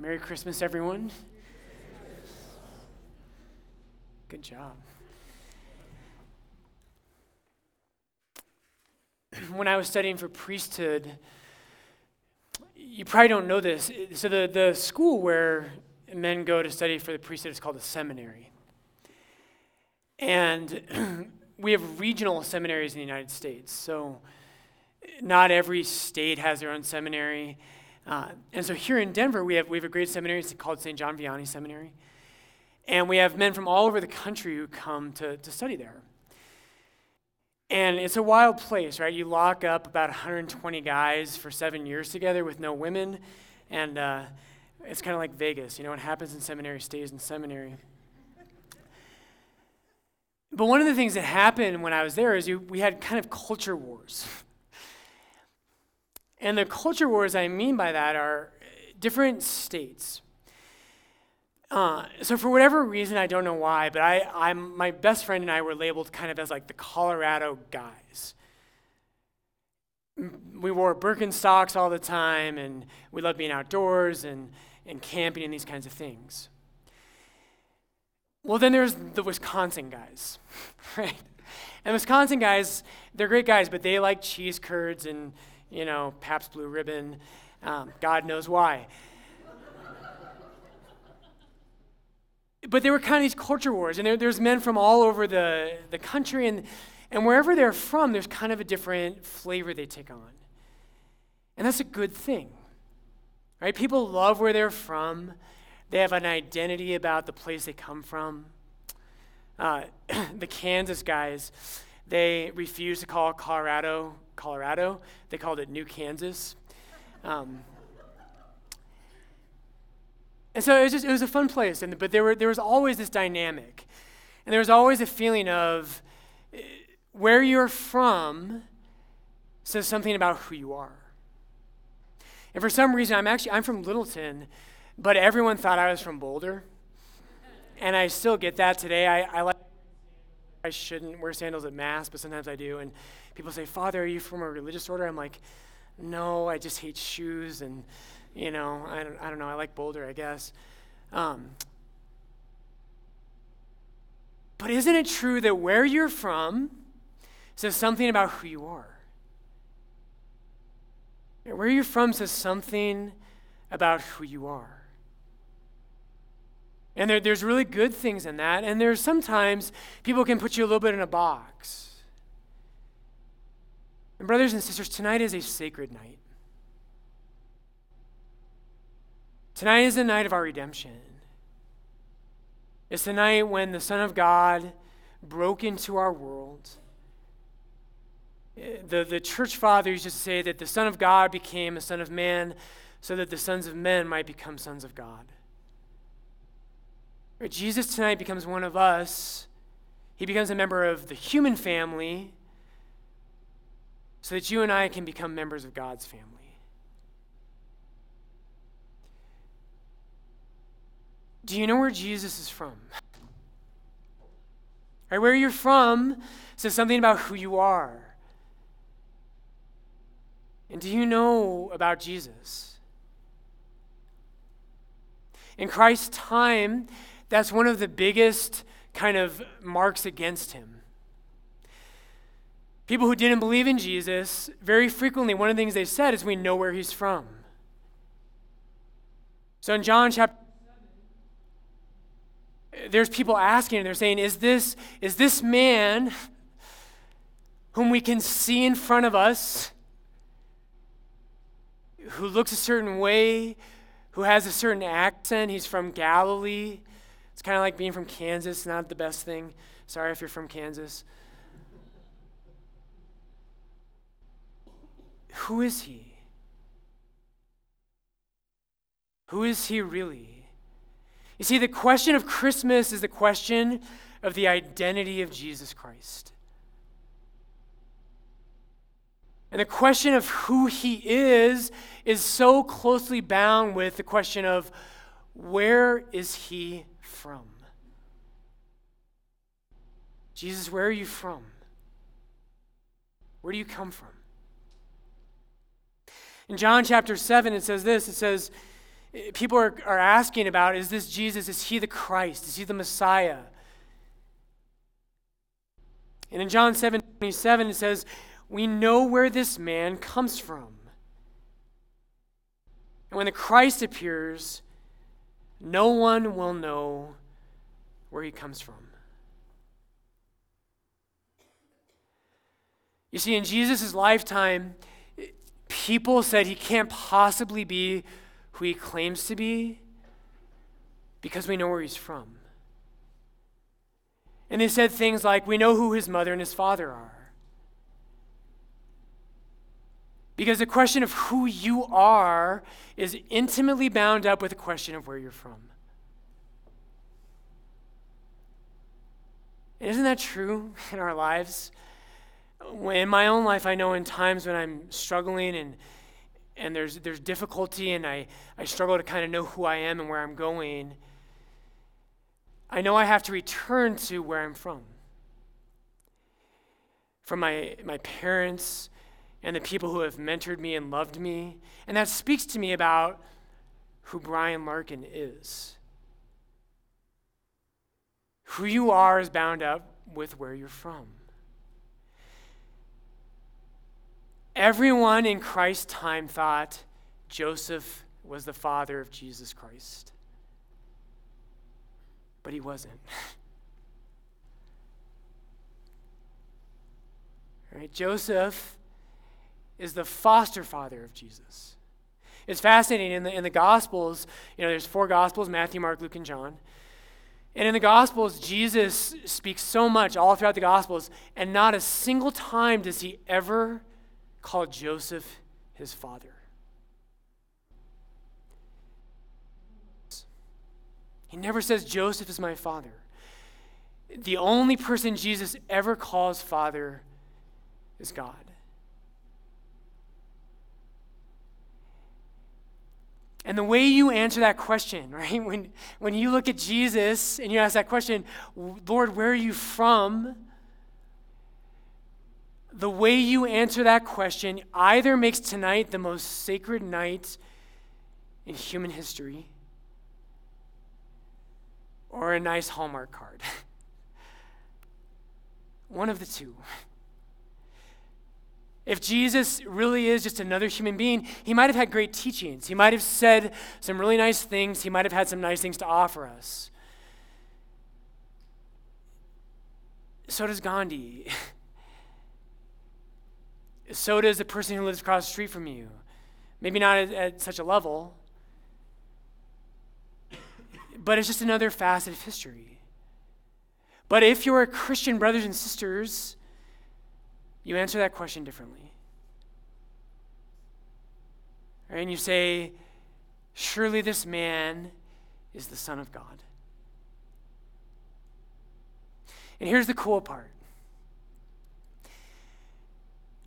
Merry Christmas, everyone. Good job. When I was studying for priesthood, you probably don't know this. So, the, the school where men go to study for the priesthood is called a seminary. And we have regional seminaries in the United States. So, not every state has their own seminary. Uh, and so here in Denver, we have, we have a great seminary. It's called St. John Vianney Seminary. And we have men from all over the country who come to, to study there. And it's a wild place, right? You lock up about 120 guys for seven years together with no women. And uh, it's kind of like Vegas. You know, what happens in seminary stays in seminary. But one of the things that happened when I was there is you, we had kind of culture wars. And the culture wars I mean by that are different states. Uh, so for whatever reason, I don't know why, but I, I'm, my best friend and I were labeled kind of as like the Colorado guys. We wore Birkenstocks all the time, and we loved being outdoors and, and camping and these kinds of things. Well, then there's the Wisconsin guys, right? And Wisconsin guys, they're great guys, but they like cheese curds and you know, Pabst Blue Ribbon. Um, God knows why. but they were kind of these culture wars, and there, there's men from all over the, the country, and, and wherever they're from, there's kind of a different flavor they take on. And that's a good thing, right? People love where they're from, they have an identity about the place they come from. Uh, the Kansas guys, they refused to call Colorado Colorado. They called it New Kansas. Um, and so it was just it was a fun place, and but there were there was always this dynamic, and there was always a feeling of eh, where you're from says something about who you are. And for some reason, I'm actually I'm from Littleton, but everyone thought I was from Boulder, and I still get that today. I, I like I shouldn't wear sandals at mass, but sometimes I do, and people say, Father, are you from a religious order? I'm like, no, I just hate shoes and, you know, I don't, I don't know, I like Boulder, I guess. Um, but isn't it true that where you're from says something about who you are? Where you're from says something about who you are. And there, there's really good things in that. And there's sometimes people can put you a little bit in a box. And, brothers and sisters, tonight is a sacred night. Tonight is the night of our redemption. It's the night when the Son of God broke into our world. Eh, the, the church fathers used to say that the Son of God became a Son of Man so that the sons of men might become sons of God. Jesus tonight becomes one of us. He becomes a member of the human family so that you and I can become members of God's family. Do you know where Jesus is from? Right, where you're from says something about who you are. And do you know about Jesus? In Christ's time, that's one of the biggest kind of marks against him. People who didn't believe in Jesus, very frequently, one of the things they said is, We know where he's from. So in John chapter there's people asking, and they're saying, Is this, is this man whom we can see in front of us, who looks a certain way, who has a certain accent, he's from Galilee? It's kind of like being from Kansas, not the best thing. Sorry if you're from Kansas. Who is he? Who is he really? You see, the question of Christmas is the question of the identity of Jesus Christ. And the question of who he is is so closely bound with the question of where is he from? Jesus, where are you from? Where do you come from? In John chapter 7, it says this it says, people are, are asking about is this Jesus? Is he the Christ? Is he the Messiah? And in John 7 27, it says, We know where this man comes from. And when the Christ appears, no one will know where he comes from. You see, in Jesus' lifetime, people said he can't possibly be who he claims to be because we know where he's from. And they said things like, We know who his mother and his father are. Because the question of who you are is intimately bound up with the question of where you're from. Isn't that true in our lives? In my own life, I know in times when I'm struggling and, and there's, there's difficulty and I, I struggle to kind of know who I am and where I'm going, I know I have to return to where I'm from. From my, my parents and the people who have mentored me and loved me. And that speaks to me about who Brian Larkin is. Who you are is bound up with where you're from. Everyone in Christ's time thought Joseph was the father of Jesus Christ. But he wasn't. right? Joseph is the foster father of Jesus. It's fascinating in the, in the Gospels, you know, there's four Gospels Matthew, Mark, Luke, and John. And in the Gospels, Jesus speaks so much all throughout the Gospels, and not a single time does he ever call Joseph his father. He never says, Joseph is my father. The only person Jesus ever calls father is God. And the way you answer that question, right? When, when you look at Jesus and you ask that question, Lord, where are you from? The way you answer that question either makes tonight the most sacred night in human history or a nice Hallmark card. One of the two. If Jesus really is just another human being, he might have had great teachings. He might have said some really nice things. He might have had some nice things to offer us. So does Gandhi. so does the person who lives across the street from you. Maybe not at, at such a level, but it's just another facet of history. But if you're a Christian, brothers and sisters, you answer that question differently. And you say, Surely this man is the Son of God. And here's the cool part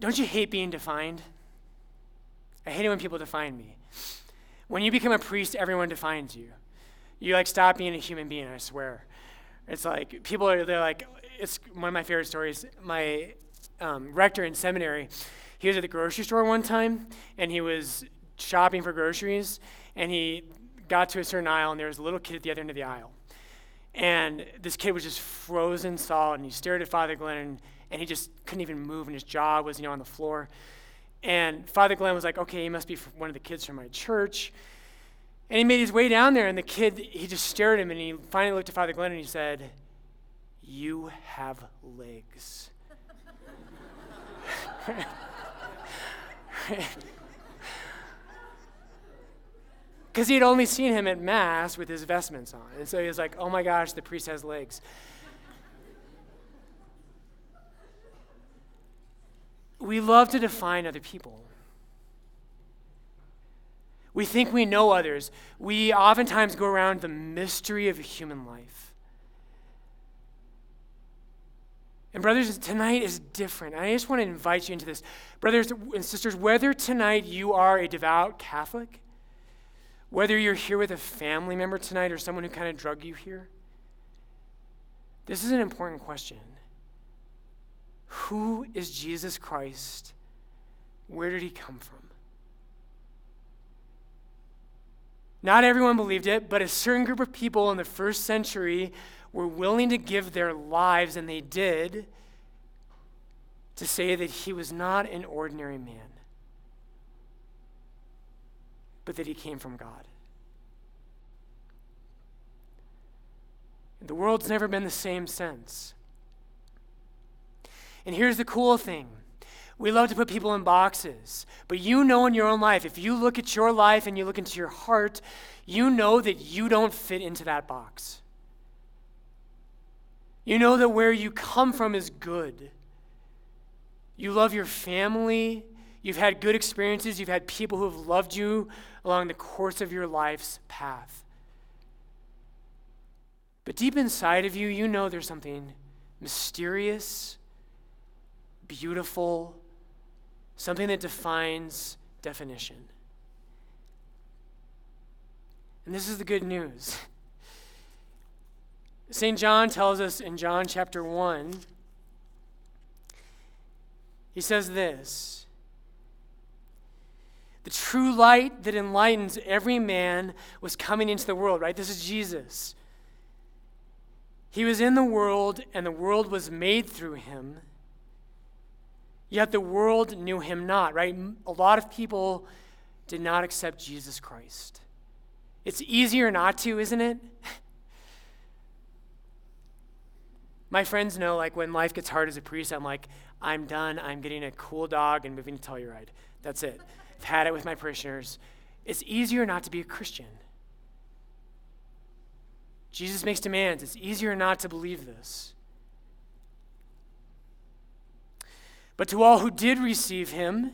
don't you hate being defined? I hate it when people define me. When you become a priest, everyone defines you. You like stop being a human being, I swear. It's like people are they're like it's one of my favorite stories. My um, rector in seminary, he was at the grocery store one time and he was shopping for groceries and he got to a certain aisle and there was a little kid at the other end of the aisle. And this kid was just frozen solid and he stared at Father Glenn and, and he just couldn't even move and his jaw was, you know, on the floor. And Father Glenn was like, okay, he must be one of the kids from my church. And he made his way down there, and the kid, he just stared at him, and he finally looked at Father Glenn and he said, You have legs. Because he had only seen him at Mass with his vestments on. And so he was like, Oh my gosh, the priest has legs. we love to define other people. We think we know others. We oftentimes go around the mystery of human life. And, brothers, tonight is different. I just want to invite you into this. Brothers and sisters, whether tonight you are a devout Catholic, whether you're here with a family member tonight or someone who kind of drug you here, this is an important question. Who is Jesus Christ? Where did he come from? Not everyone believed it, but a certain group of people in the first century were willing to give their lives, and they did, to say that he was not an ordinary man, but that he came from God. The world's never been the same since. And here's the cool thing we love to put people in boxes, but you know in your own life, if you look at your life and you look into your heart, you know that you don't fit into that box. You know that where you come from is good. You love your family. You've had good experiences. You've had people who have loved you along the course of your life's path. But deep inside of you, you know there's something mysterious, beautiful, something that defines definition. And this is the good news. St. John tells us in John chapter 1, he says this The true light that enlightens every man was coming into the world, right? This is Jesus. He was in the world, and the world was made through him. Yet the world knew him not, right? A lot of people did not accept Jesus Christ. It's easier not to, isn't it? My friends know, like, when life gets hard as a priest, I'm like, I'm done. I'm getting a cool dog and moving to Telluride. That's it. I've had it with my parishioners. It's easier not to be a Christian. Jesus makes demands. It's easier not to believe this. But to all who did receive him,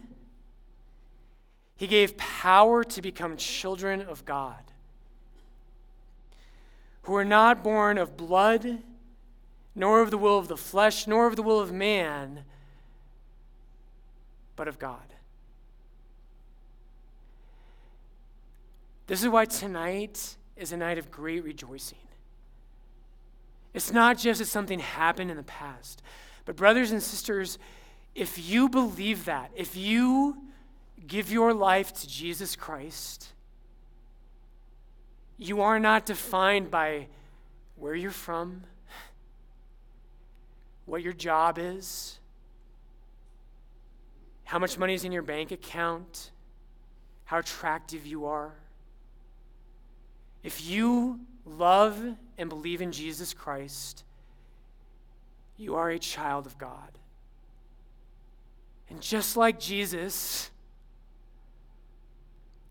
he gave power to become children of God, who are not born of blood, nor of the will of the flesh, nor of the will of man, but of God. This is why tonight is a night of great rejoicing. It's not just that something happened in the past, but, brothers and sisters, if you believe that, if you give your life to Jesus Christ, you are not defined by where you're from, what your job is, how much money is in your bank account, how attractive you are. If you love and believe in Jesus Christ, you are a child of God. And just like Jesus,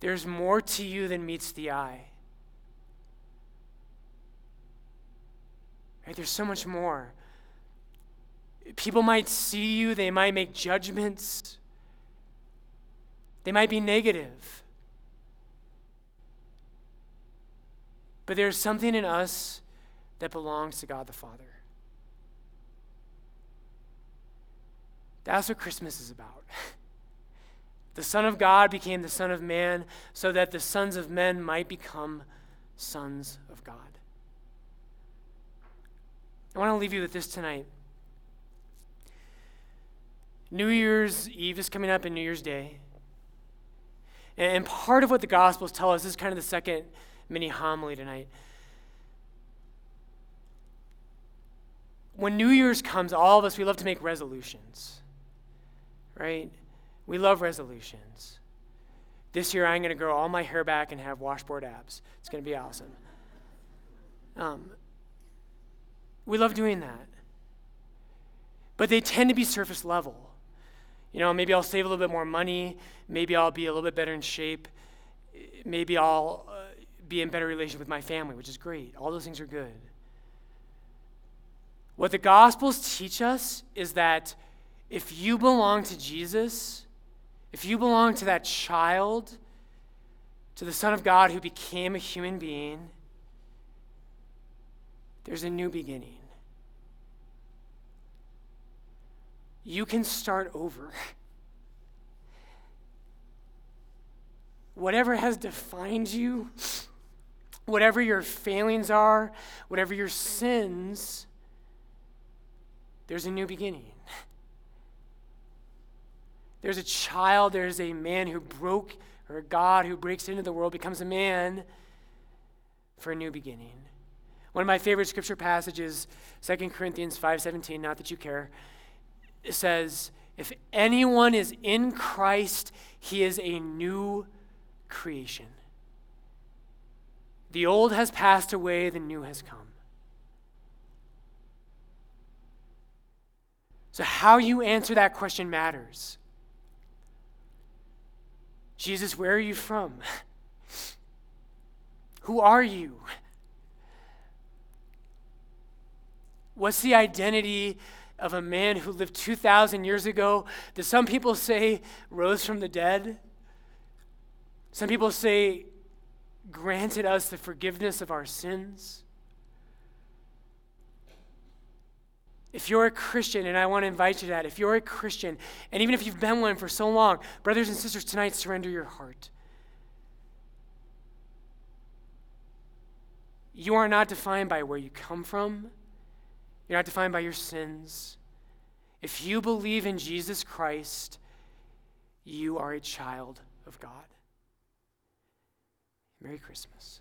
there's more to you than meets the eye. Right? There's so much more. People might see you, they might make judgments, they might be negative. But there's something in us that belongs to God the Father. That's what Christmas is about. the Son of God became the Son of Man so that the sons of men might become sons of God. I want to leave you with this tonight. New Year's Eve is coming up and New Year's Day. And part of what the Gospels tell us is kind of the second mini homily tonight. When New Year's comes, all of us, we love to make resolutions, right? We love resolutions. This year, I'm going to grow all my hair back and have washboard abs. It's going to be awesome. Um, we love doing that. But they tend to be surface level. You know, maybe I'll save a little bit more money. Maybe I'll be a little bit better in shape. Maybe I'll uh, be in better relation with my family, which is great. All those things are good. What the Gospels teach us is that if you belong to Jesus, if you belong to that child, to the Son of God who became a human being, there's a new beginning. You can start over. Whatever has defined you, whatever your failings are, whatever your sins, there's a new beginning. There's a child, there's a man who broke, or a God who breaks into the world, becomes a man, for a new beginning. One of my favorite scripture passages, 2 Corinthians 5:17, not that you care, says, "If anyone is in Christ, he is a new creation. The old has passed away, the new has come." So how you answer that question matters. Jesus, where are you from? Who are you? What's the identity of a man who lived 2,000 years ago that some people say rose from the dead? Some people say granted us the forgiveness of our sins. If you're a Christian, and I want to invite you to that, if you're a Christian, and even if you've been one for so long, brothers and sisters, tonight surrender your heart. You are not defined by where you come from. You're not defined by your sins. If you believe in Jesus Christ, you are a child of God. Merry Christmas.